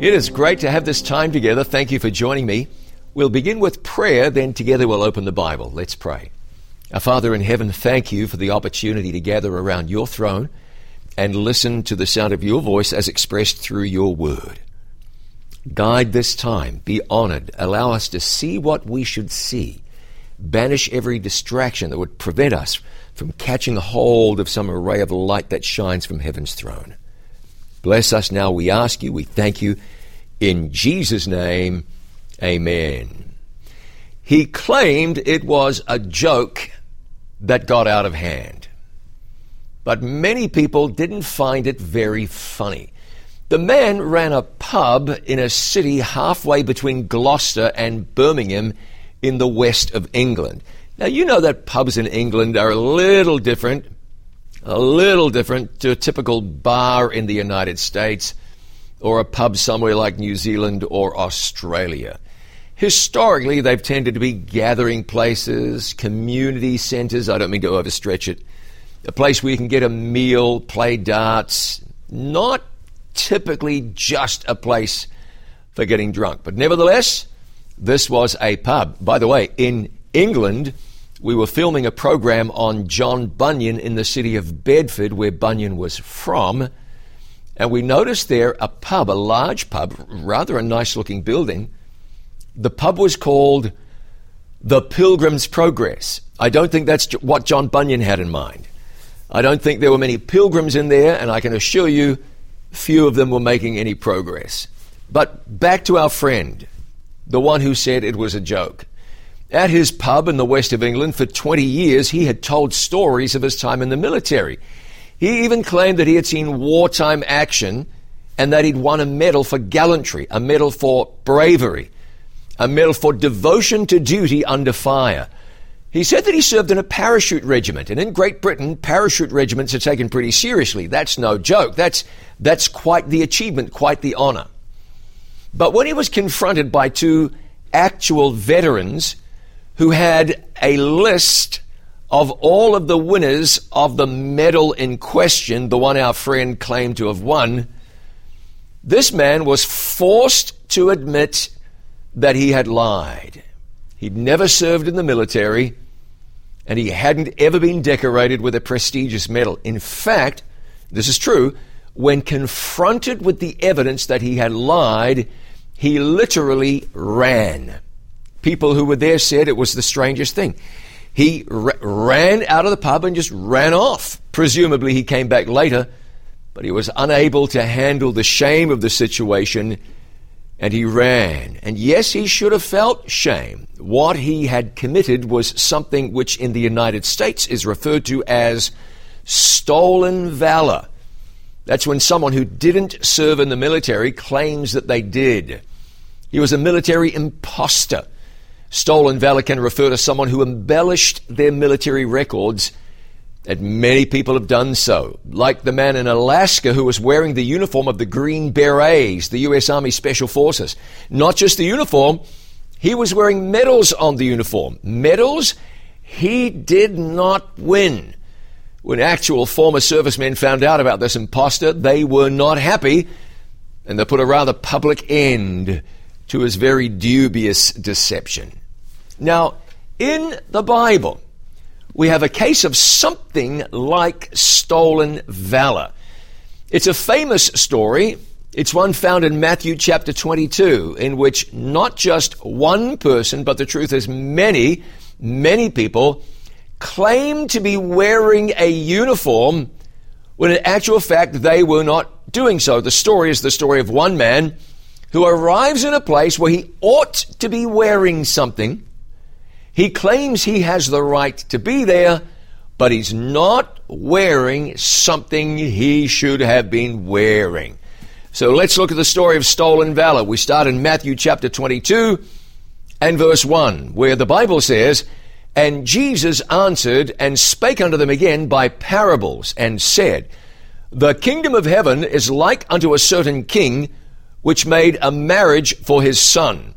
It is great to have this time together. Thank you for joining me. We'll begin with prayer, then together we'll open the Bible. Let's pray. Our Father in heaven, thank you for the opportunity to gather around your throne and listen to the sound of your voice as expressed through your word. Guide this time, be honored, allow us to see what we should see, banish every distraction that would prevent us from catching hold of some ray of light that shines from heaven's throne. Bless us now, we ask you, we thank you. In Jesus' name, amen. He claimed it was a joke that got out of hand. But many people didn't find it very funny. The man ran a pub in a city halfway between Gloucester and Birmingham in the west of England. Now, you know that pubs in England are a little different a little different to a typical bar in the United States or a pub somewhere like New Zealand or Australia. Historically, they've tended to be gathering places, community centers. I don't mean to overstretch it. A place where you can get a meal, play darts, not typically just a place for getting drunk. But nevertheless, this was a pub. By the way, in England, we were filming a program on John Bunyan in the city of Bedford, where Bunyan was from. And we noticed there a pub, a large pub, rather a nice looking building. The pub was called the Pilgrim's Progress. I don't think that's what John Bunyan had in mind. I don't think there were many pilgrims in there, and I can assure you, few of them were making any progress. But back to our friend, the one who said it was a joke. At his pub in the west of England for 20 years, he had told stories of his time in the military. He even claimed that he had seen wartime action and that he'd won a medal for gallantry, a medal for bravery, a medal for devotion to duty under fire. He said that he served in a parachute regiment, and in Great Britain, parachute regiments are taken pretty seriously. That's no joke. That's, that's quite the achievement, quite the honor. But when he was confronted by two actual veterans who had a list of all of the winners of the medal in question, the one our friend claimed to have won, this man was forced to admit that he had lied. He'd never served in the military, and he hadn't ever been decorated with a prestigious medal. In fact, this is true, when confronted with the evidence that he had lied, he literally ran. People who were there said it was the strangest thing. He r- ran out of the pub and just ran off. Presumably, he came back later, but he was unable to handle the shame of the situation and he ran. And yes, he should have felt shame. What he had committed was something which in the United States is referred to as stolen valor. That's when someone who didn't serve in the military claims that they did. He was a military impostor. Stolen valor can refer to someone who embellished their military records, and many people have done so. Like the man in Alaska who was wearing the uniform of the Green Berets, the U.S. Army Special Forces. Not just the uniform, he was wearing medals on the uniform. Medals he did not win. When actual former servicemen found out about this impostor, they were not happy, and they put a rather public end to his very dubious deception. Now, in the Bible, we have a case of something like stolen valor. It's a famous story. It's one found in Matthew chapter 22, in which not just one person, but the truth is many, many people claim to be wearing a uniform when in actual fact they were not doing so. The story is the story of one man who arrives in a place where he ought to be wearing something he claims he has the right to be there, but he's not wearing something he should have been wearing. So let's look at the story of stolen valor. We start in Matthew chapter 22 and verse 1, where the Bible says, And Jesus answered and spake unto them again by parables, and said, The kingdom of heaven is like unto a certain king, which made a marriage for his son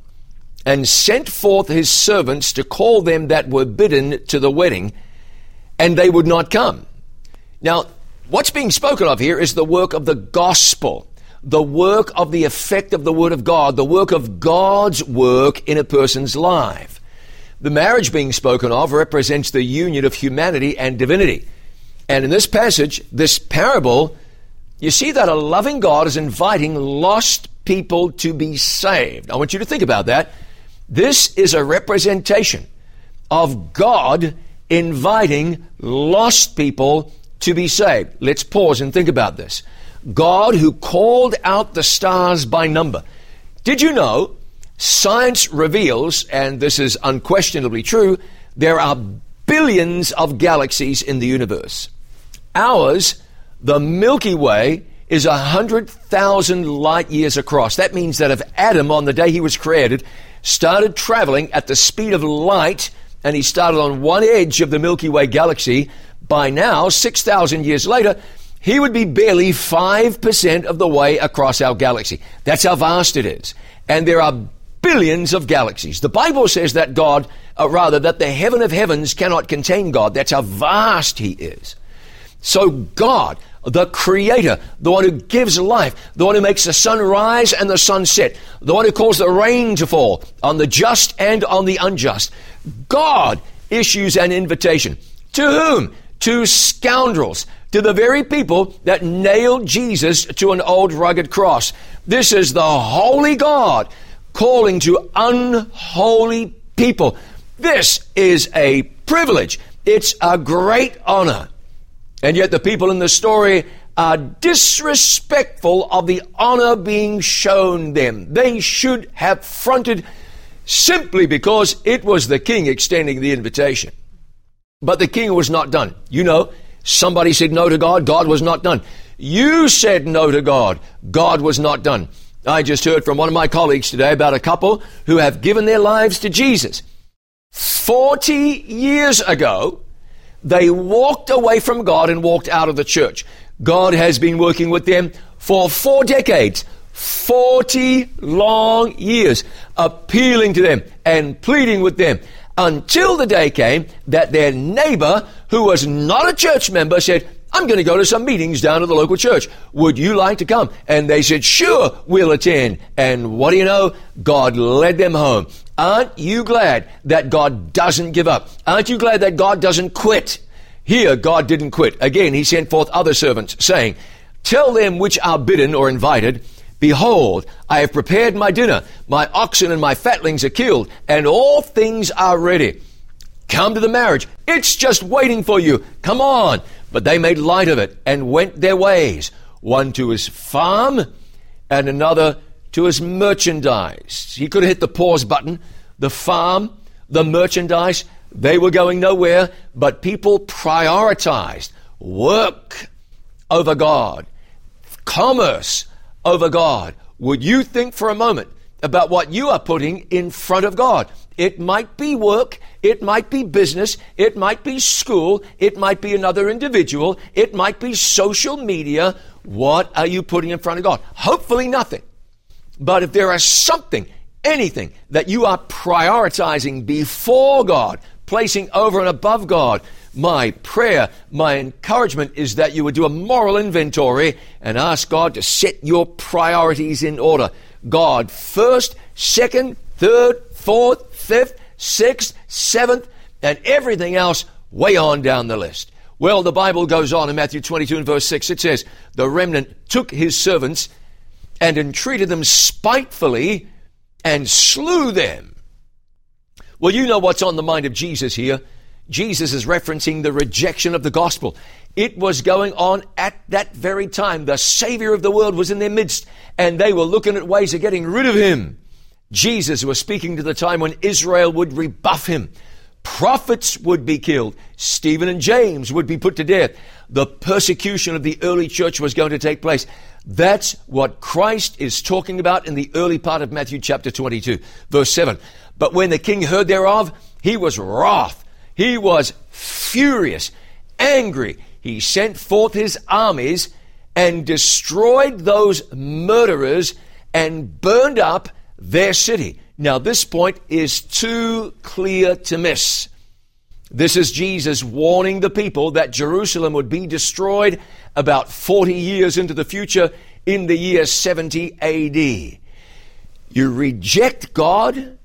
and sent forth his servants to call them that were bidden to the wedding, and they would not come. Now, what's being spoken of here is the work of the gospel. the work of the effect of the Word of God, the work of God's work in a person's life. The marriage being spoken of represents the union of humanity and divinity. And in this passage, this parable, you see that a loving God is inviting lost people to be saved. I want you to think about that. This is a representation of God inviting lost people to be saved. Let's pause and think about this. God who called out the stars by number. Did you know science reveals, and this is unquestionably true, there are billions of galaxies in the universe. Ours, the Milky Way, is 100,000 light years across. That means that if Adam, on the day he was created, started traveling at the speed of light, and he started on one edge of the Milky Way galaxy, by now, 6,000 years later, he would be barely 5% of the way across our galaxy. That's how vast it is. And there are billions of galaxies. The Bible says that God, uh, rather, that the heaven of heavens cannot contain God. That's how vast He is. So God, the creator, the one who gives life, the one who makes the sun rise and the sun set, the one who calls the rain to fall on the just and on the unjust. God issues an invitation. To whom? To scoundrels, to the very people that nailed Jesus to an old rugged cross. This is the holy God calling to unholy people. This is a privilege. It's a great honor. And yet the people in the story are disrespectful of the honor being shown them. They should have fronted simply because it was the king extending the invitation. But the king was not done. You know, somebody said no to God, God was not done. You said no to God, God was not done. I just heard from one of my colleagues today about a couple who have given their lives to Jesus. 40 years ago, they walked away from God and walked out of the church. God has been working with them for four decades, 40 long years, appealing to them and pleading with them until the day came that their neighbor, who was not a church member, said, I'm going to go to some meetings down at the local church. Would you like to come? And they said, sure, we'll attend. And what do you know? God led them home. Aren't you glad that God doesn't give up? Aren't you glad that God doesn't quit? Here, God didn't quit. Again, he sent forth other servants, saying, Tell them which are bidden or invited, Behold, I have prepared my dinner. My oxen and my fatlings are killed, and all things are ready. Come to the marriage. It's just waiting for you. Come on. But they made light of it and went their ways, one to his farm and another to his merchandise. He could have hit the pause button. The farm, the merchandise, they were going nowhere, but people prioritized work over God, commerce over God. Would you think for a moment about what you are putting in front of God? It might be work, it might be business, it might be school, it might be another individual, it might be social media. What are you putting in front of God? Hopefully nothing. But if there is something, anything that you are prioritizing before God, placing over and above God, my prayer, my encouragement is that you would do a moral inventory and ask God to set your priorities in order. God first, second, third, fourth, fifth, sixth, seventh, and everything else way on down the list. Well, the Bible goes on in Matthew 22 and verse 6. It says, The remnant took his servants and entreated them spitefully and slew them. Well, you know what's on the mind of Jesus here. Jesus is referencing the rejection of the gospel. It was going on at that very time. The Savior of the world was in their midst, and they were looking at ways of getting rid of him. Jesus was speaking to the time when Israel would rebuff him. Prophets would be killed. Stephen and James would be put to death. The persecution of the early church was going to take place. That's what Christ is talking about in the early part of Matthew chapter 22, verse 7. But when the king heard thereof, he was wroth. He was furious, angry. He sent forth his armies and destroyed those murderers and burned up their city. Now, this point is too clear to miss. This is Jesus warning the people that Jerusalem would be destroyed about 40 years into the future in the year 70 AD. You reject God.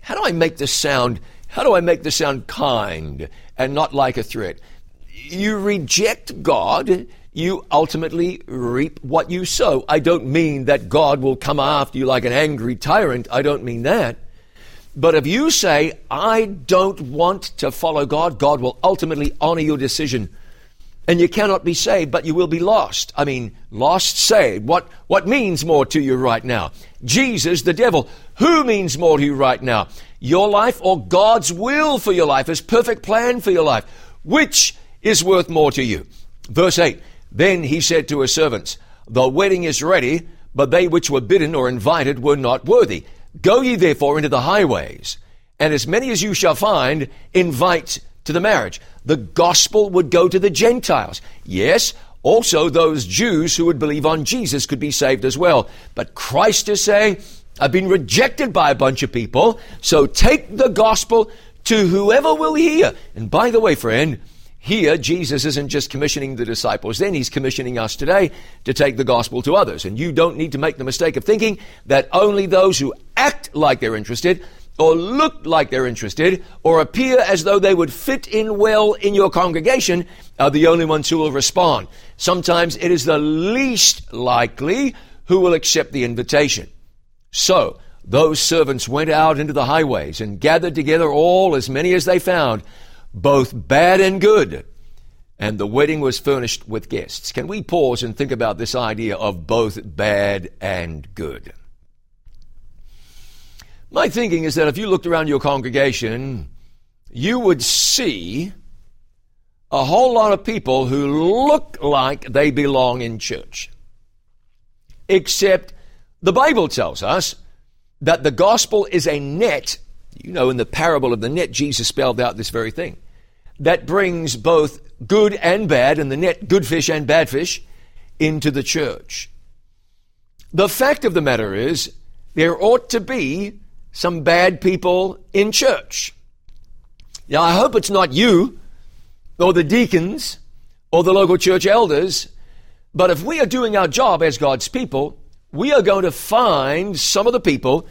How do I make this sound? How do I make this sound kind and not like a threat? You reject God, you ultimately reap what you sow. I don't mean that God will come after you like an angry tyrant. I don't mean that. But if you say, I don't want to follow God, God will ultimately honor your decision. And you cannot be saved, but you will be lost. I mean, lost, saved. What, what means more to you right now? Jesus, the devil. Who means more to you right now? Your life or God's will for your life, His perfect plan for your life? Which is worth more to you? Verse 8 Then he said to his servants, The wedding is ready, but they which were bidden or invited were not worthy. Go ye therefore into the highways, and as many as you shall find, invite to the marriage. The gospel would go to the Gentiles. Yes, also those Jews who would believe on Jesus could be saved as well. But Christ is saying, I've been rejected by a bunch of people, so take the gospel to whoever will hear. And by the way, friend, here, Jesus isn't just commissioning the disciples then, he's commissioning us today to take the gospel to others. And you don't need to make the mistake of thinking that only those who like they're interested, or look like they're interested, or appear as though they would fit in well in your congregation are the only ones who will respond. Sometimes it is the least likely who will accept the invitation. So, those servants went out into the highways and gathered together all as many as they found both bad and good. And the wedding was furnished with guests. Can we pause and think about this idea of both bad and good? My thinking is that if you looked around your congregation, you would see a whole lot of people who look like they belong in church. Except the Bible tells us that the gospel is a net. You know, in the parable of the net, Jesus spelled out this very thing that brings both good and bad, and the net good fish and bad fish, into the church. The fact of the matter is, there ought to be some bad people in church. Now, I hope it's not you, or the deacons, or the local church elders, but if we are doing our job as God's people, we are going to find some of the people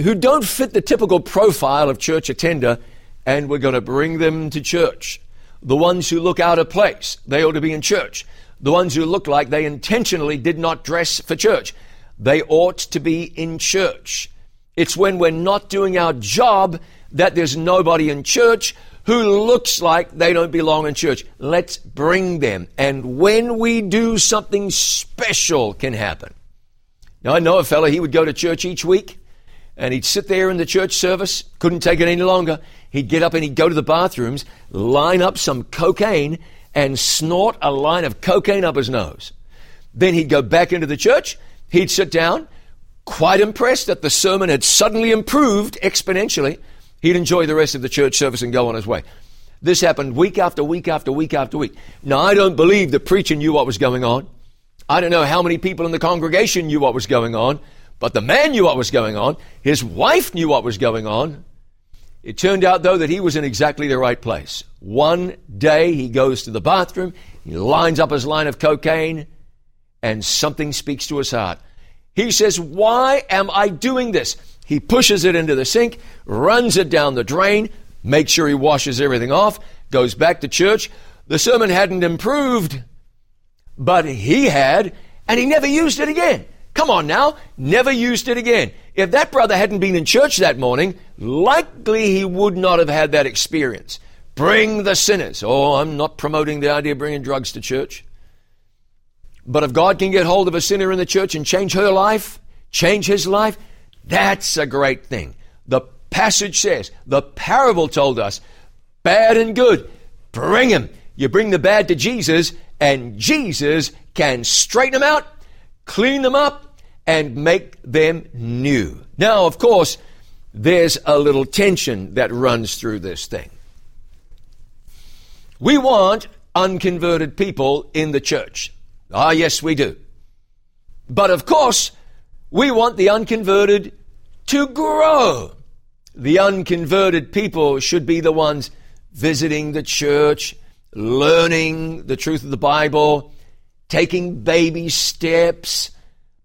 who don't fit the typical profile of church attender and we're going to bring them to church. The ones who look out of place, they ought to be in church. The ones who look like they intentionally did not dress for church, they ought to be in church. It's when we're not doing our job that there's nobody in church who looks like they don't belong in church. Let's bring them. And when we do, something special can happen. Now, I know a fellow, he would go to church each week and he'd sit there in the church service, couldn't take it any longer. He'd get up and he'd go to the bathrooms, line up some cocaine, and snort a line of cocaine up his nose. Then he'd go back into the church, he'd sit down, quite impressed that the sermon had suddenly improved exponentially. He'd enjoy the rest of the church service and go on his way. This happened week after week after week after week. Now, I don't believe the preacher knew what was going on. I don't know how many people in the congregation knew what was going on. But the man knew what was going on. His wife knew what was going on. It turned out, though, that he was in exactly the right place. One day he goes to the bathroom, he lines up his line of cocaine, and something speaks to his heart. He says, Why am I doing this? He pushes it into the sink, runs it down the drain, makes sure he washes everything off, goes back to church. The sermon hadn't improved, but he had, and he never used it again. Come on now, never used it again. If that brother hadn't been in church that morning, likely he would not have had that experience. Bring the sinners. Oh, I'm not promoting the idea of bringing drugs to church. But if God can get hold of a sinner in the church and change her life, change his life, that's a great thing. The passage says, the parable told us, bad and good, bring him. You bring the bad to Jesus, and Jesus can straighten them out clean them up, and make them new. Now, of course, there's a little tension that runs through this thing. We want unconverted people in the church. Ah, yes, we do. But of course, we want the unconverted to grow. The unconverted people should be the ones visiting the church, learning the truth of the Bible, taking baby steps.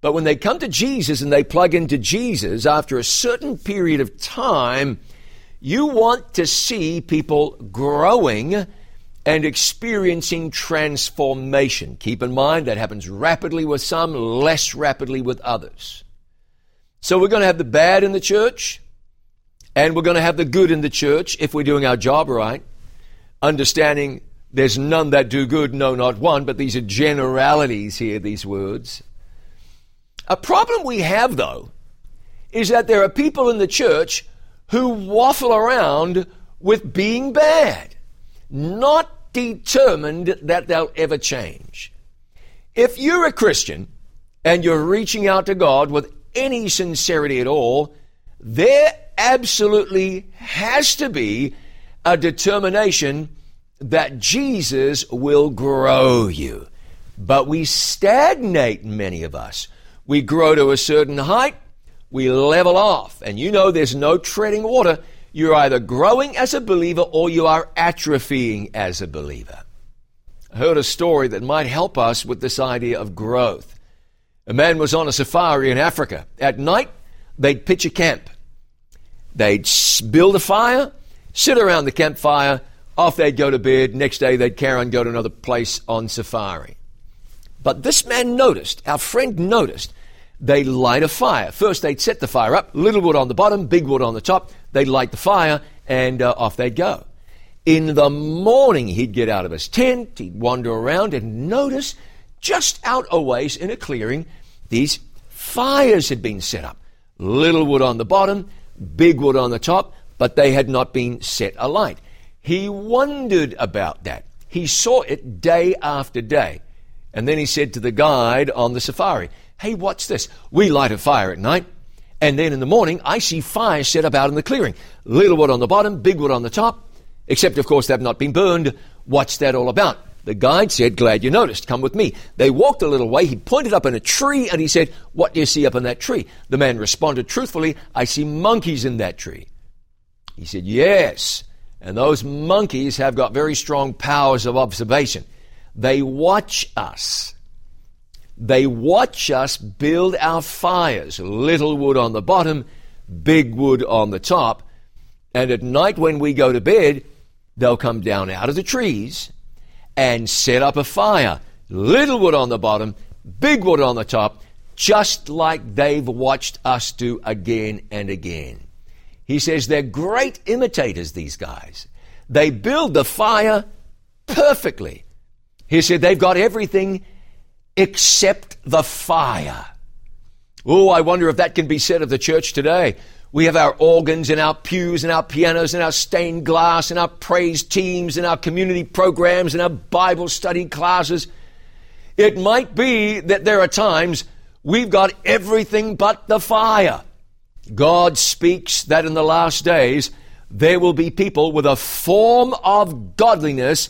But when they come to Jesus and they plug into Jesus after a certain period of time, you want to see people growing and experiencing transformation. Keep in mind that happens rapidly with some, less rapidly with others. So we're going to have the bad in the church, and we're going to have the good in the church if we're doing our job right, understanding there's none that do good, no, not one, but these are generalities here, these words. A problem we have, though, is that there are people in the church who waffle around with being bad, not determined that they'll ever change. If you're a Christian and you're reaching out to God with any sincerity at all, there absolutely has to be a determination that Jesus will grow you. But we stagnate, many of us. We grow to a certain height, we level off. And you know there's no treading water. You're either growing as a believer or you are atrophying as a believer. I heard a story that might help us with this idea of growth. A man was on a safari in Africa. At night, they'd pitch a camp. They'd build a fire, sit around the campfire, off they'd go to bed. Next day, they'd carry on, go to another place on safari. But this man noticed, our friend noticed, they light a fire. First, they'd set the fire up, little wood on the bottom, big wood on the top. They'd light the fire, and uh, off they'd go. In the morning, he'd get out of his tent, he'd wander around and notice just out a ways in a clearing, these fires had been set up. Little wood on the bottom, big wood on the top, but they had not been set alight. He wondered about that. He saw it day after day. And then he said to the guide on the safari, Hey, what's this? We light a fire at night, and then in the morning I see fires set up out in the clearing. Little wood on the bottom, big wood on the top, except of course they've not been burned. What's that all about? The guide said, Glad you noticed. Come with me. They walked a little way. He pointed up in a tree and he said, What do you see up in that tree? The man responded truthfully, I see monkeys in that tree. He said, Yes. And those monkeys have got very strong powers of observation. They watch us. They watch us build our fires. Little wood on the bottom, big wood on the top. And at night when we go to bed, they'll come down out of the trees and set up a fire. Little wood on the bottom, big wood on the top, just like they've watched us do again and again. He says they're great imitators, these guys. They build the fire perfectly. He said they've got everything except the fire. Oh, I wonder if that can be said of the church today. We have our organs and our pews and our pianos and our stained glass and our praise teams and our community programs and our Bible study classes. It might be that there are times we've got everything but the fire. God speaks that in the last days there will be people with a form of godliness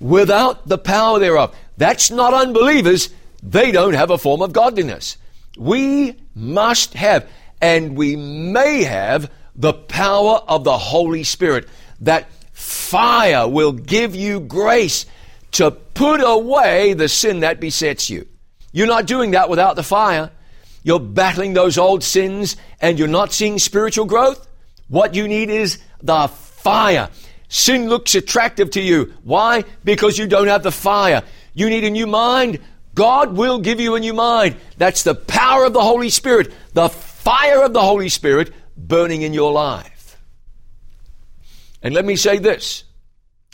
without the power thereof. That's not unbelievers. They don't have a form of godliness. We must have and we may have the power of the Holy Spirit. That fire will give you grace to put away the sin that besets you. You're not doing that without the fire. You're battling those old sins and you're not seeing spiritual growth. What you need is the fire. Sin looks attractive to you. Why? Because you don't have the fire. You need a new mind. God will give you a new mind. That's the power of the Holy Spirit. The fire of the Holy Spirit burning in your life. And let me say this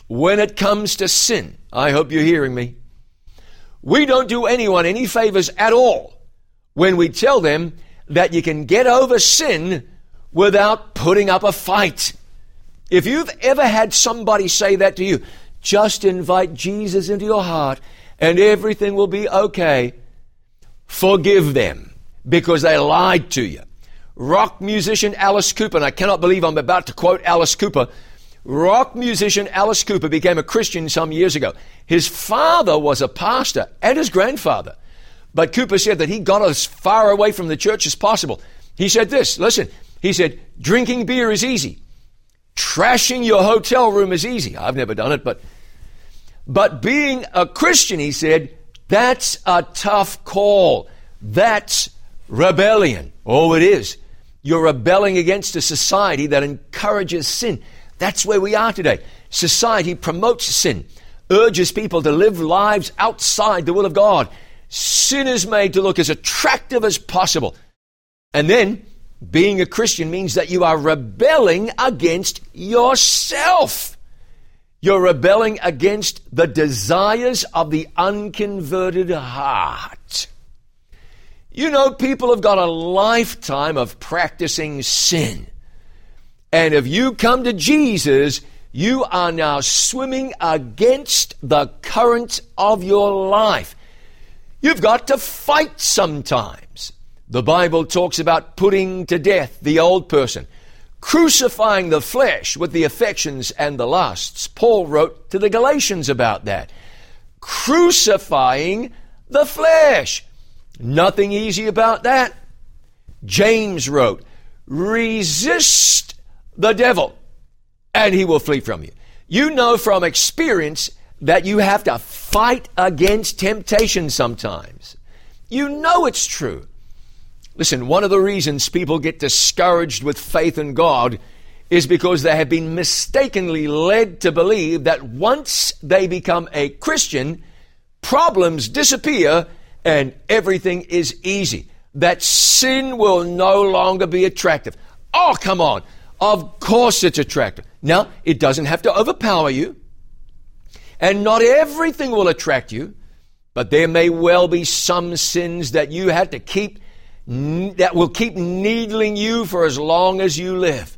when it comes to sin, I hope you're hearing me. We don't do anyone any favors at all when we tell them that you can get over sin without putting up a fight. If you've ever had somebody say that to you, just invite Jesus into your heart and everything will be okay. Forgive them because they lied to you. Rock musician Alice Cooper, and I cannot believe I'm about to quote Alice Cooper. Rock musician Alice Cooper became a Christian some years ago. His father was a pastor and his grandfather. But Cooper said that he got as far away from the church as possible. He said this listen, he said, drinking beer is easy. Trashing your hotel room is easy. I've never done it, but but being a Christian, he said, That's a tough call. That's rebellion. Oh, it is. You're rebelling against a society that encourages sin. That's where we are today. Society promotes sin, urges people to live lives outside the will of God. Sin is made to look as attractive as possible. And then, being a Christian means that you are rebelling against yourself. You're rebelling against the desires of the unconverted heart. You know, people have got a lifetime of practicing sin. And if you come to Jesus, you are now swimming against the current of your life. You've got to fight sometimes. The Bible talks about putting to death the old person, crucifying the flesh with the affections and the lusts. Paul wrote to the Galatians about that. Crucifying the flesh. Nothing easy about that. James wrote, resist the devil and he will flee from you. You know from experience that you have to fight against temptation sometimes. You know it's true. Listen, one of the reasons people get discouraged with faith in God is because they have been mistakenly led to believe that once they become a Christian, problems disappear and everything is easy. That sin will no longer be attractive. Oh, come on. Of course it's attractive. Now, it doesn't have to overpower you. And not everything will attract you. But there may well be some sins that you had to keep, that will keep needling you for as long as you live.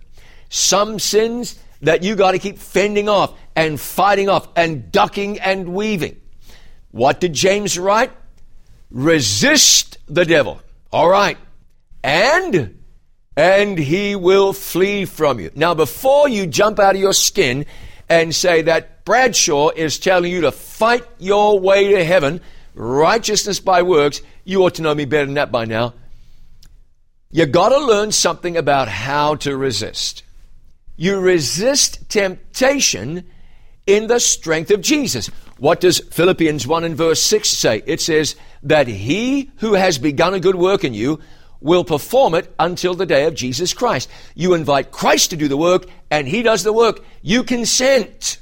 Some sins that you got to keep fending off and fighting off and ducking and weaving. What did James write? Resist the devil. All right. And, and he will flee from you. Now, before you jump out of your skin and say that Bradshaw is telling you to fight your way to heaven, righteousness by works, you ought to know me better than that by now. You got to learn something about how to resist. You resist temptation in the strength of Jesus. What does Philippians 1 and verse 6 say? It says that he who has begun a good work in you will perform it until the day of Jesus Christ. You invite Christ to do the work and he does the work. You consent.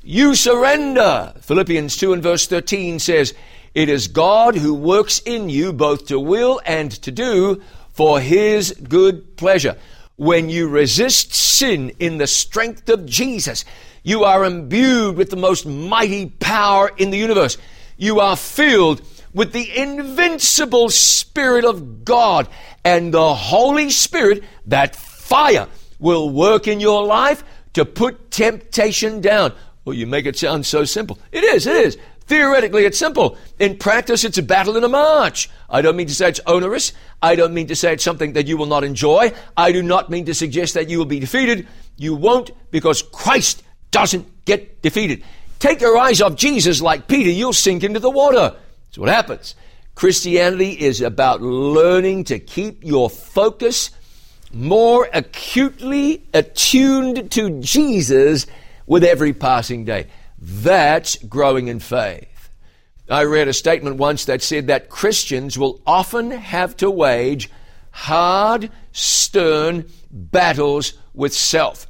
You surrender. Philippians 2 and verse 13 says, It is God who works in you both to will and to do for his good pleasure. When you resist sin in the strength of Jesus, you are imbued with the most mighty power in the universe. You are filled with the invincible Spirit of God and the Holy Spirit, that fire will work in your life to put temptation down. Well, you make it sound so simple. It is, it is. Theoretically, it's simple. In practice, it's a battle and a march. I don't mean to say it's onerous. I don't mean to say it's something that you will not enjoy. I do not mean to suggest that you will be defeated. You won't because Christ doesn't get defeated. Take your eyes off Jesus like Peter, you'll sink into the water. That's what happens. Christianity is about learning to keep your focus more acutely attuned to Jesus with every passing day. That's growing in faith. I read a statement once that said that Christians will often have to wage hard, stern battles with self.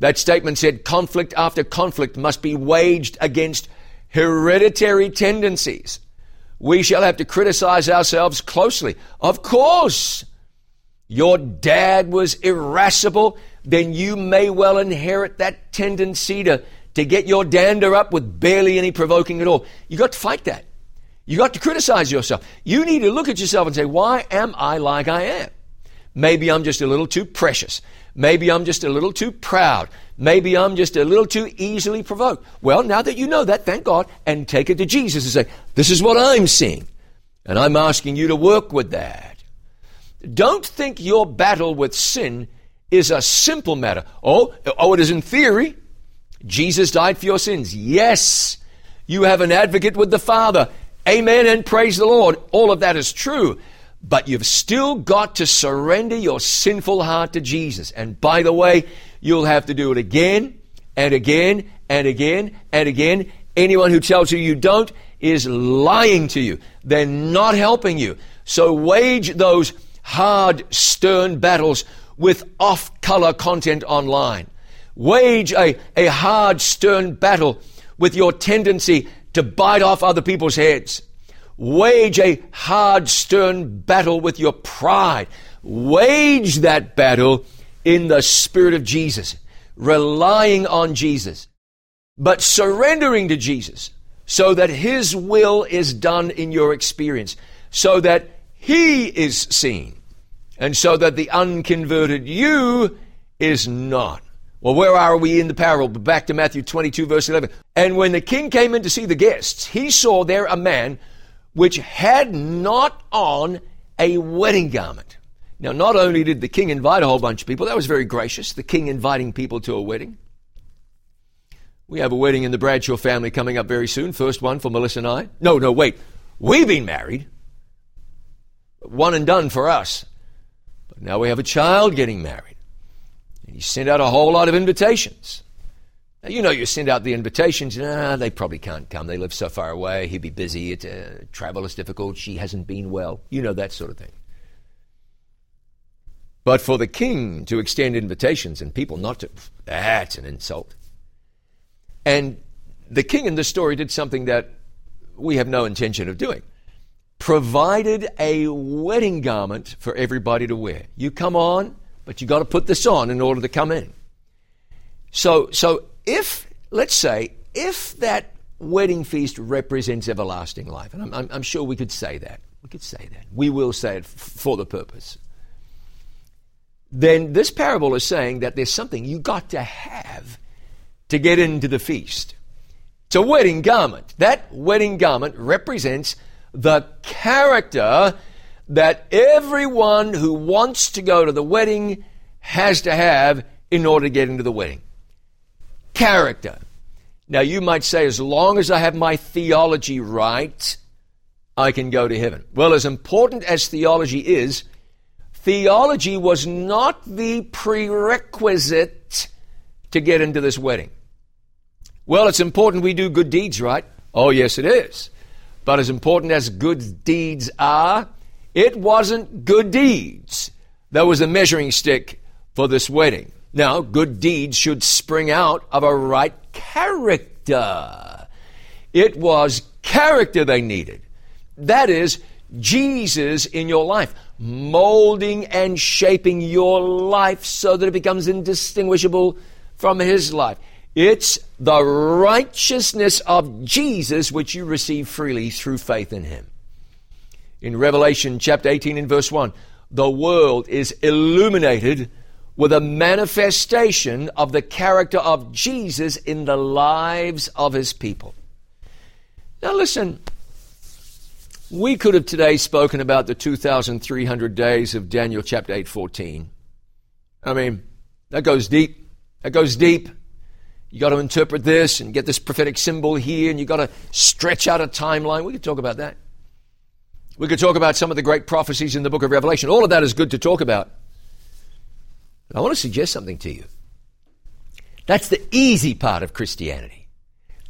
That statement said conflict after conflict must be waged against hereditary tendencies. We shall have to criticize ourselves closely. Of course, your dad was irascible, then you may well inherit that tendency to, to get your dander up with barely any provoking at all. You got to fight that. You got to criticize yourself. You need to look at yourself and say, why am I like I am? Maybe I'm just a little too precious. Maybe I'm just a little too proud. Maybe I'm just a little too easily provoked. Well, now that you know that, thank God, and take it to Jesus and say, This is what I'm seeing. And I'm asking you to work with that. Don't think your battle with sin is a simple matter. Oh, oh, it is in theory. Jesus died for your sins. Yes. You have an advocate with the Father. Amen and praise the Lord. All of that is true. But you've still got to surrender your sinful heart to Jesus. And by the way, you'll have to do it again and again and again and again. Anyone who tells you you don't is lying to you. They're not helping you. So wage those hard, stern battles with off color content online. Wage a, a hard, stern battle with your tendency to bite off other people's heads. Wage a hard, stern battle with your pride. Wage that battle in the Spirit of Jesus, relying on Jesus, but surrendering to Jesus so that His will is done in your experience, so that He is seen, and so that the unconverted you is not. Well, where are we in the parable? Back to Matthew 22, verse 11. And when the king came in to see the guests, he saw there a man which had not on a wedding garment. Now, not only did the king invite a whole bunch of people, that was very gracious, the king inviting people to a wedding. We have a wedding in the Bradshaw family coming up very soon. First one for Melissa and I. No, no, wait. We've been married. One and done for us. But now we have a child getting married. He sent out a whole lot of invitations. Now, you know, you send out the invitations, ah, they probably can't come. They live so far away. He'd be busy. It, uh, travel is difficult. She hasn't been well. You know, that sort of thing. But for the king to extend invitations and people not to, that's an insult. And the king in this story did something that we have no intention of doing. Provided a wedding garment for everybody to wear. You come on, but you've got to put this on in order to come in. So, so if, let's say, if that wedding feast represents everlasting life, and I'm, I'm, I'm sure we could say that, we could say that. We will say it f- for the purpose. Then this parable is saying that there's something you got to have to get into the feast. It's a wedding garment. That wedding garment represents the character that everyone who wants to go to the wedding has to have in order to get into the wedding. Character. Now, you might say, as long as I have my theology right, I can go to heaven. Well, as important as theology is, theology was not the prerequisite to get into this wedding. Well, it's important we do good deeds, right? Oh, yes, it is. But as important as good deeds are, it wasn't good deeds. That was a measuring stick for this wedding. Now, good deeds should spring out of a right character. It was character they needed. That is, Jesus in your life, molding and shaping your life so that it becomes indistinguishable from His life. It's the righteousness of Jesus which you receive freely through faith in him. In Revelation chapter 18 and verse 1, the world is illuminated with a manifestation of the character of Jesus in the lives of his people. Now listen, we could have today spoken about the 2300 days of Daniel chapter 8:14. I mean, that goes deep. That goes deep. You got to interpret this and get this prophetic symbol here, and you got to stretch out a timeline. We could talk about that. We could talk about some of the great prophecies in the book of Revelation. All of that is good to talk about. But I want to suggest something to you. That's the easy part of Christianity.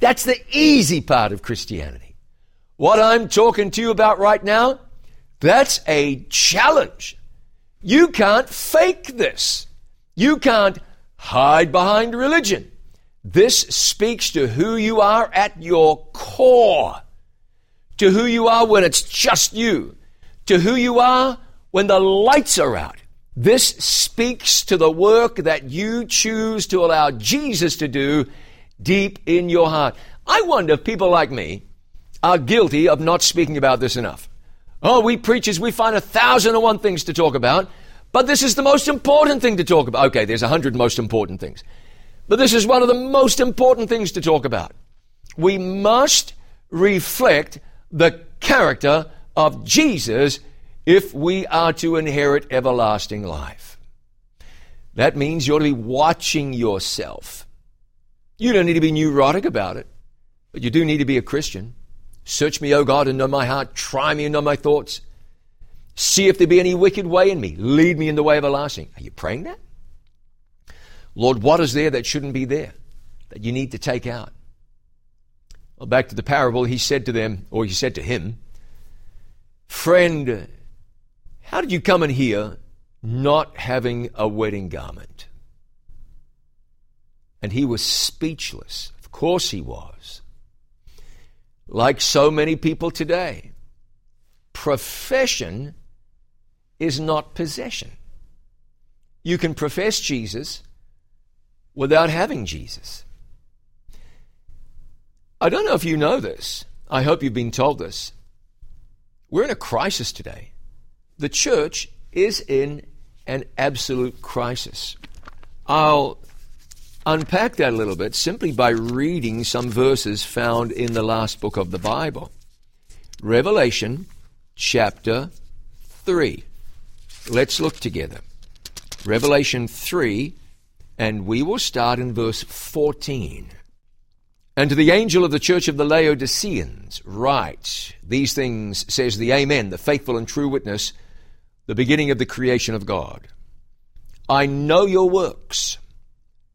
That's the easy part of Christianity. What I'm talking to you about right now, that's a challenge. You can't fake this. You can't hide behind religion. This speaks to who you are at your core, to who you are when it's just you, to who you are when the lights are out. This speaks to the work that you choose to allow Jesus to do deep in your heart. I wonder if people like me are guilty of not speaking about this enough. Oh, we preachers, we find a thousand and one things to talk about, but this is the most important thing to talk about. Okay, there's a hundred most important things. But this is one of the most important things to talk about. We must reflect the character of Jesus if we are to inherit everlasting life. That means you ought to be watching yourself. You don't need to be neurotic about it, but you do need to be a Christian. Search me, O God, and know my heart. Try me and know my thoughts. See if there be any wicked way in me. Lead me in the way of everlasting. Are you praying that? Lord, what is there that shouldn't be there, that you need to take out? Well, back to the parable, he said to them, or he said to him, Friend, how did you come in here not having a wedding garment? And he was speechless. Of course he was. Like so many people today, profession is not possession. You can profess Jesus without having Jesus. I don't know if you know this. I hope you've been told this. We're in a crisis today. The church is in an absolute crisis. I'll unpack that a little bit simply by reading some verses found in the last book of the Bible. Revelation chapter 3. Let's look together. Revelation 3, and we will start in verse 14. And to the angel of the church of the Laodiceans, write, These things says the Amen, the faithful and true witness, the beginning of the creation of God. I know your works,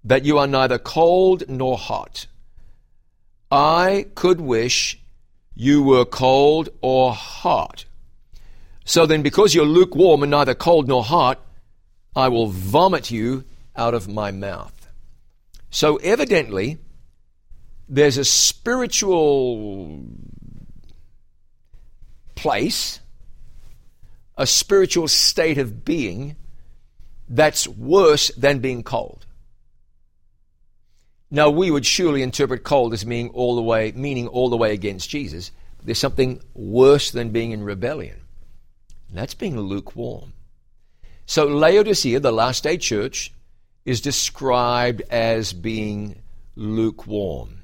that you are neither cold nor hot. I could wish you were cold or hot. So then, because you're lukewarm and neither cold nor hot, I will vomit you out of my mouth. So, evidently, there's a spiritual place, a spiritual state of being that's worse than being cold. Now, we would surely interpret cold as meaning all the way, meaning all the way against Jesus. There's something worse than being in rebellion. And that's being lukewarm. So, Laodicea, the last day church, is described as being lukewarm.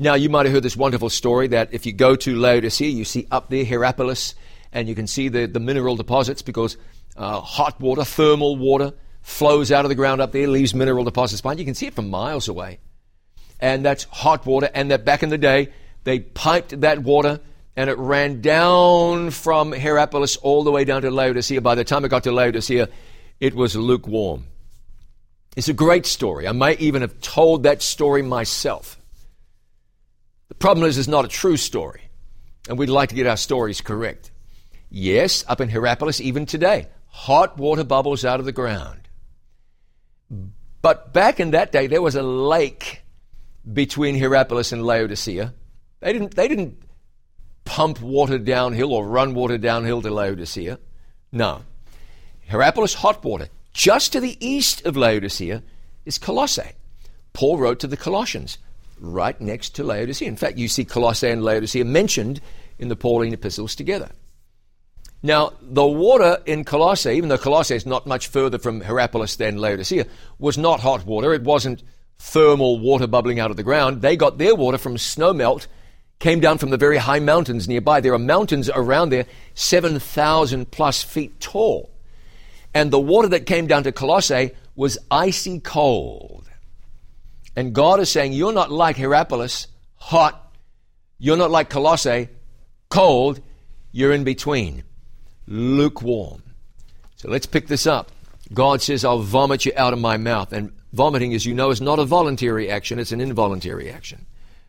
Now, you might have heard this wonderful story that if you go to Laodicea, you see up there Hierapolis, and you can see the, the mineral deposits because uh, hot water, thermal water, flows out of the ground up there, leaves mineral deposits behind. You can see it from miles away. And that's hot water, and that back in the day, they piped that water and it ran down from Hierapolis all the way down to Laodicea. By the time it got to Laodicea, it was lukewarm. It's a great story. I might even have told that story myself. Problem is, it's not a true story, and we'd like to get our stories correct. Yes, up in Hierapolis, even today, hot water bubbles out of the ground. But back in that day, there was a lake between Hierapolis and Laodicea. They didn't, they didn't pump water downhill or run water downhill to Laodicea. No. Hierapolis, hot water. Just to the east of Laodicea is Colossae. Paul wrote to the Colossians, right next to Laodicea. In fact, you see Colossae and Laodicea mentioned in the Pauline epistles together. Now, the water in Colossae, even though Colossae is not much further from Hierapolis than Laodicea, was not hot water. It wasn't thermal water bubbling out of the ground. They got their water from snowmelt, came down from the very high mountains nearby. There are mountains around there, 7,000 plus feet tall. And the water that came down to Colossae was icy cold. And God is saying, You're not like Hierapolis, hot. You're not like Colossae, cold. You're in between, lukewarm. So let's pick this up. God says, I'll vomit you out of my mouth. And vomiting, as you know, is not a voluntary action, it's an involuntary action.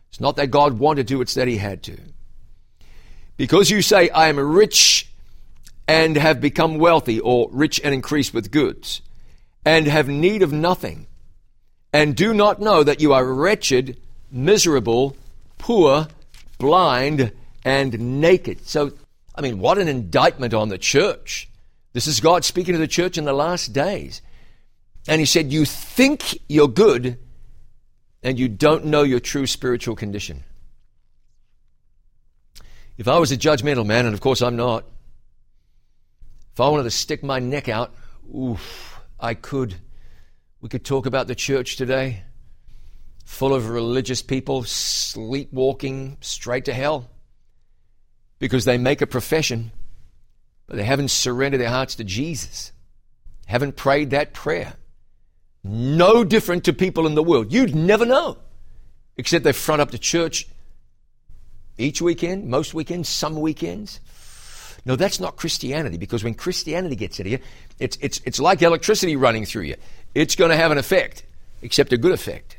It's not that God wanted to, it's that He had to. Because you say, I am rich and have become wealthy, or rich and increased with goods, and have need of nothing, and do not know that you are wretched, miserable, poor, blind, and naked. So, I mean, what an indictment on the church. This is God speaking to the church in the last days. And He said, You think you're good, and you don't know your true spiritual condition. If I was a judgmental man, and of course I'm not, if I wanted to stick my neck out, oof, I could. We could talk about the church today, full of religious people sleepwalking straight to hell because they make a profession, but they haven't surrendered their hearts to Jesus, haven't prayed that prayer. No different to people in the world. You'd never know, except they front up to church each weekend, most weekends, some weekends. No, that's not Christianity because when Christianity gets into you, it's, it's, it's like electricity running through you. It's going to have an effect, except a good effect.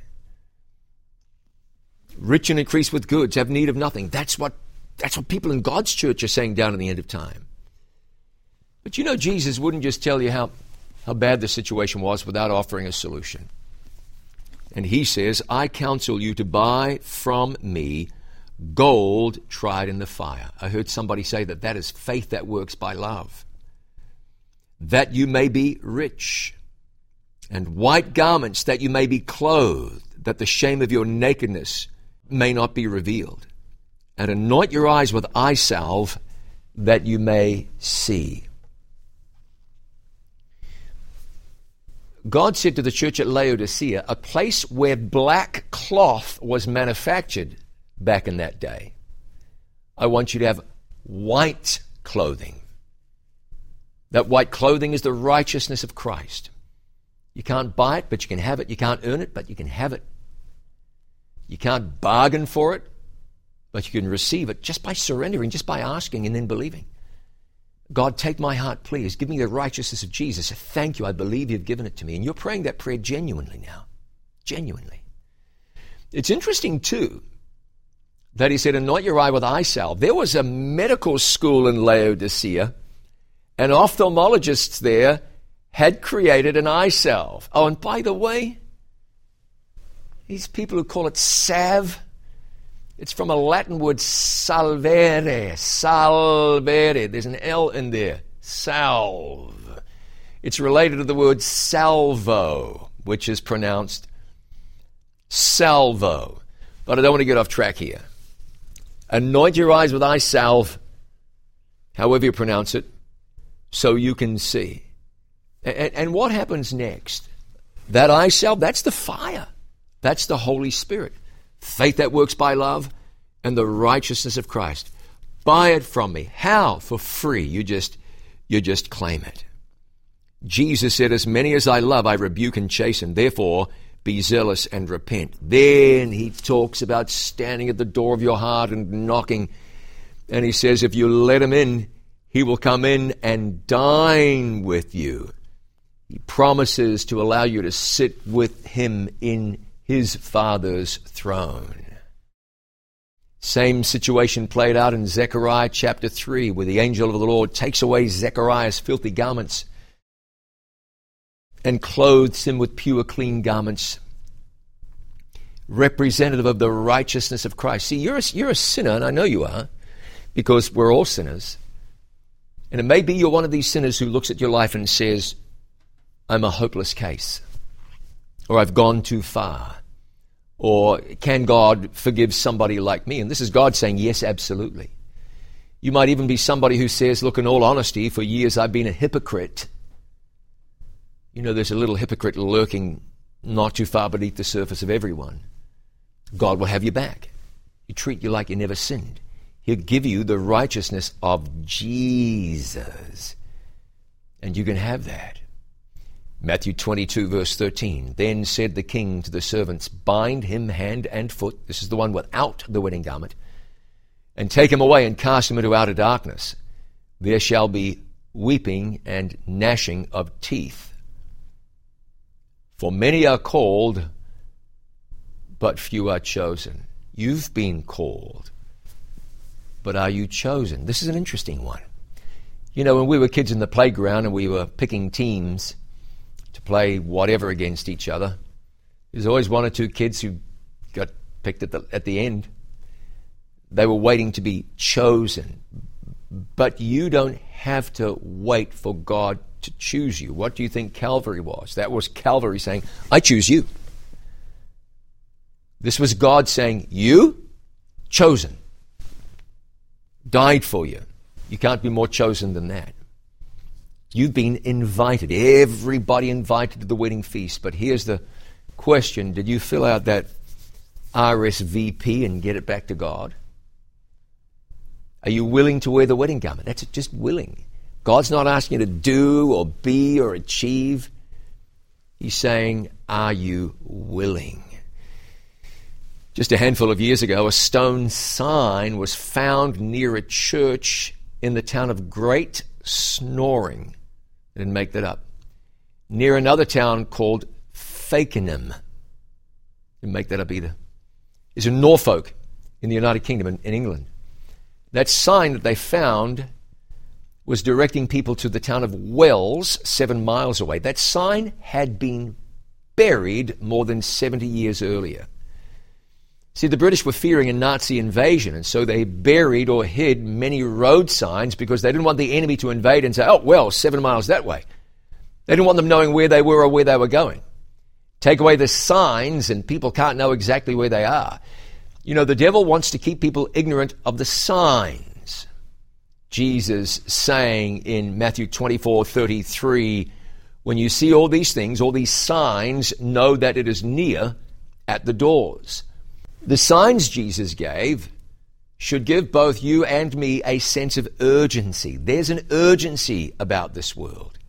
rich and increase with goods, have need of nothing. That's what, that's what people in God's church are saying down in the end of time. But you know, Jesus wouldn't just tell you how, how bad the situation was without offering a solution. And he says, I counsel you to buy from me gold tried in the fire. I heard somebody say that that is faith that works by love. That you may be rich, and white garments that you may be clothed, that the shame of your nakedness may not be revealed. And anoint your eyes with eye salve that you may see. God said to the church at Laodicea, a place where black cloth was manufactured back in that day. I want you to have white clothing. That white clothing is the righteousness of Christ. You can't buy it, but you can have it. You can't earn it, but you can have it. You can't bargain for it, but you can receive it just by surrendering, just by asking and then believing. God, take my heart, please. Give me the righteousness of Jesus. Thank you. I believe you've given it to me. And you're praying that prayer genuinely now. Genuinely. It's interesting, too, that he said, Anoint your eye with eye salve. There was a medical school in Laodicea, and ophthalmologists there had created an eye salve. Oh, and by the way, these people who call it salve, it's from a Latin word salvere, salvere. There's an L in there. Salve. It's related to the word salvo, which is pronounced salvo. But I don't want to get off track here. Anoint your eyes with eye salve, however you pronounce it, so you can see. And, and what happens next? That eye salve, that's the fire. That's the Holy Spirit faith that works by love, and the righteousness of Christ. Buy it from me. How? For free. You just you just claim it. Jesus said, As many as I love, I rebuke and chasten. Therefore, be zealous and repent. Then he talks about standing at the door of your heart and knocking. And he says, If you let him in, he will come in and dine with you. He promises to allow you to sit with him in his Father's throne. Same situation played out in Zechariah chapter 3, where the angel of the Lord takes away Zechariah's filthy garments and clothes him with pure, clean garments, representative of the righteousness of Christ. See, you're a, you're a sinner, and I know you are, because we're all sinners. And it may be you're one of these sinners who looks at your life and says, I'm a hopeless case or I've gone too far, or can God forgive somebody like me? And this is God saying, yes, absolutely. You might even be somebody who says, look, in all honesty, for years I've been a hypocrite. You know, there's a little hypocrite lurking not too far beneath the surface of everyone. God will have you back. He'll treat you like you never sinned. He'll give you the righteousness of Jesus. And you can have that. Matthew 22, verse 13. Then said the king to the servants, Bind him hand and foot. This is the one without the wedding garment. And take him away and cast him into outer darkness. There shall be weeping and gnashing of teeth. For many are called, but few are chosen. You've been called, but are you chosen? This is an interesting one. You know, when we were kids in the playground and we were picking teams, to play whatever against each other. There's always one or two kids who got picked at the, at the end. They were waiting to be chosen. But you don't have to wait for God to choose you. What do you think Calvary was? That was Calvary saying, I choose you. This was God saying, You, chosen, died for you. You can't be more chosen than that. You've been invited. Everybody invited to the wedding feast. But here's the question Did you fill out that RSVP and get it back to God? Are you willing to wear the wedding garment? That's just willing. God's not asking you to do or be or achieve. He's saying, Are you willing? Just a handful of years ago, a stone sign was found near a church in the town of Great Snoring I didn't make that up. Near another town called Fakenham. Didn't make that up either. is in Norfolk in the United Kingdom in, in England. That sign that they found was directing people to the town of Wells, seven miles away. That sign had been buried more than 70 years earlier. See, the British were fearing a Nazi invasion, and so they buried or hid many road signs because they didn't want the enemy to invade and say, oh, well, seven miles that way. They didn't want them knowing where they were or where they were going. Take away the signs, and people can't know exactly where they are. You know, the devil wants to keep people ignorant of the signs. Jesus saying in Matthew 24 33, when you see all these things, all these signs, know that it is near at the doors. The signs Jesus gave should give both you and me a sense of urgency. There's an urgency about this world.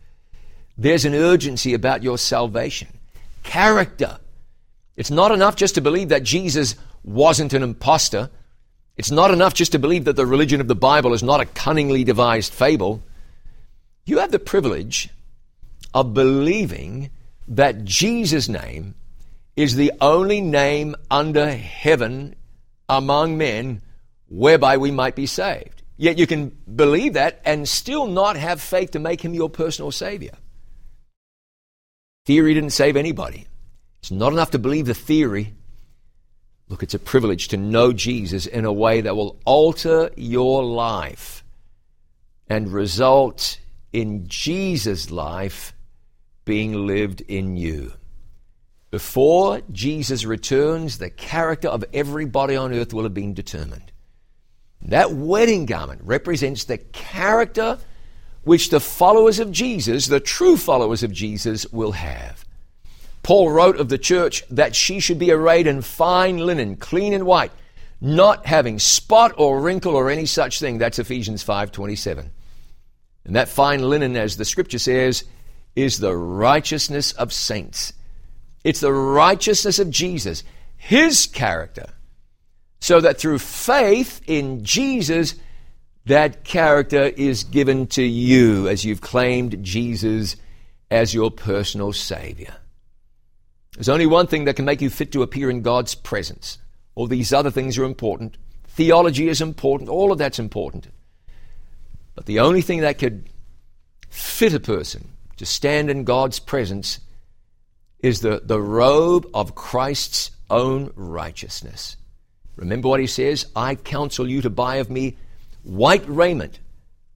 There's an urgency about your salvation. Character. It's not enough just to believe that Jesus wasn't an impostor. It's not enough just to believe that the religion of the Bible is not a cunningly devised fable. You have the privilege of believing that Jesus' name is the only name under heaven among men whereby we might be saved. Yet you can believe that and still not have faith to make him your personal Savior. Theory didn't save anybody. It's not enough to believe the theory. Look, it's a privilege to know Jesus in a way that will alter your life and result in Jesus' life being lived in you. Before Jesus returns, the character of everybody on earth will have been determined. That wedding garment represents the character which the followers of Jesus, the true followers of Jesus, will have. Paul wrote of the church that she should be arrayed in fine linen, clean and white, not having spot or wrinkle or any such thing. That's Ephesians 5:27. And that fine linen as the scripture says is the righteousness of saints. It's the righteousness of Jesus, his character. So that through faith in Jesus that character is given to you as you've claimed Jesus as your personal Savior. There's only one thing that can make you fit to appear in God's presence. All these other things are important. Theology is important. All of that's important. But the only thing that could fit a person to stand in God's presence is the, the robe of Christ's own righteousness. Remember what he says? I counsel you to buy of me white raiment,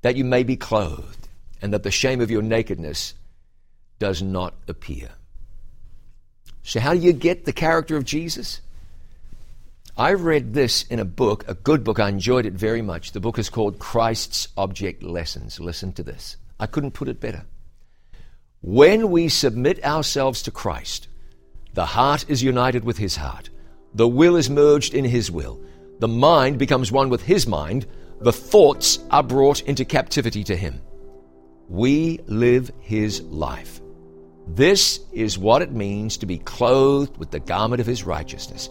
that you may be clothed, and that the shame of your nakedness does not appear. So, how do you get the character of Jesus? I read this in a book, a good book. I enjoyed it very much. The book is called Christ's Object Lessons. Listen to this. I couldn't put it better. When we submit ourselves to Christ, the heart is united with his heart, the will is merged in his will, the mind becomes one with his mind, the thoughts are brought into captivity to him. We live his life. This is what it means to be clothed with the garment of his righteousness.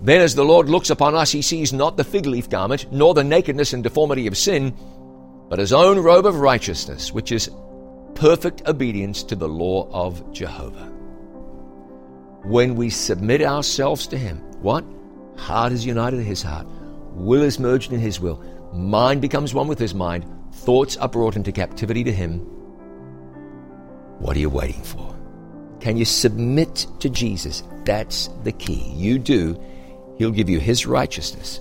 Then, as the Lord looks upon us, he sees not the fig leaf garment, nor the nakedness and deformity of sin, but his own robe of righteousness, which is perfect obedience to the law of Jehovah. When we submit ourselves to him, what? Heart is united to his heart, will is merged in his will, Mind becomes one with his mind. Thoughts are brought into captivity to him. What are you waiting for? Can you submit to Jesus? That's the key. You do, he'll give you his righteousness.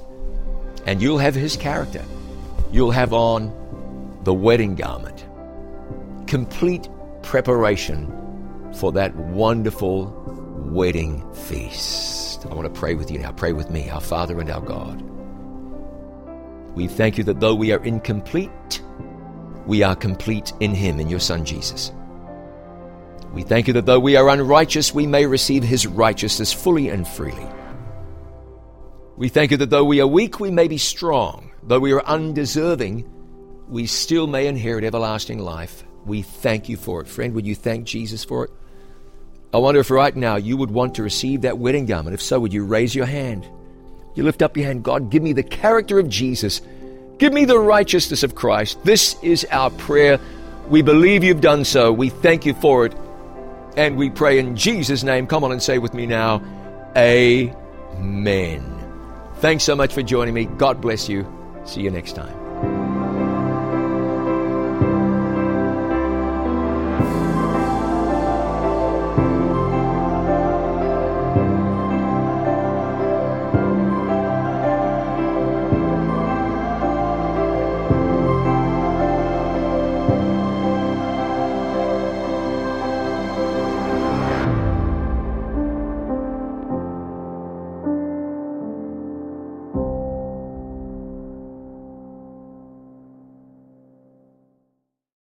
And you'll have his character. You'll have on the wedding garment. Complete preparation for that wonderful wedding feast. I want to pray with you now. Pray with me, our Father and our God. We thank you that though we are incomplete, we are complete in Him, in your Son Jesus. We thank you that though we are unrighteous, we may receive His righteousness fully and freely. We thank you that though we are weak, we may be strong. Though we are undeserving, we still may inherit everlasting life. We thank you for it. Friend, would you thank Jesus for it? I wonder if right now you would want to receive that wedding garment. If so, would you raise your hand? You lift up your hand, God, give me the character of Jesus. Give me the righteousness of Christ. This is our prayer. We believe you've done so. We thank you for it. And we pray in Jesus' name. Come on and say with me now, Amen. Thanks so much for joining me. God bless you. See you next time.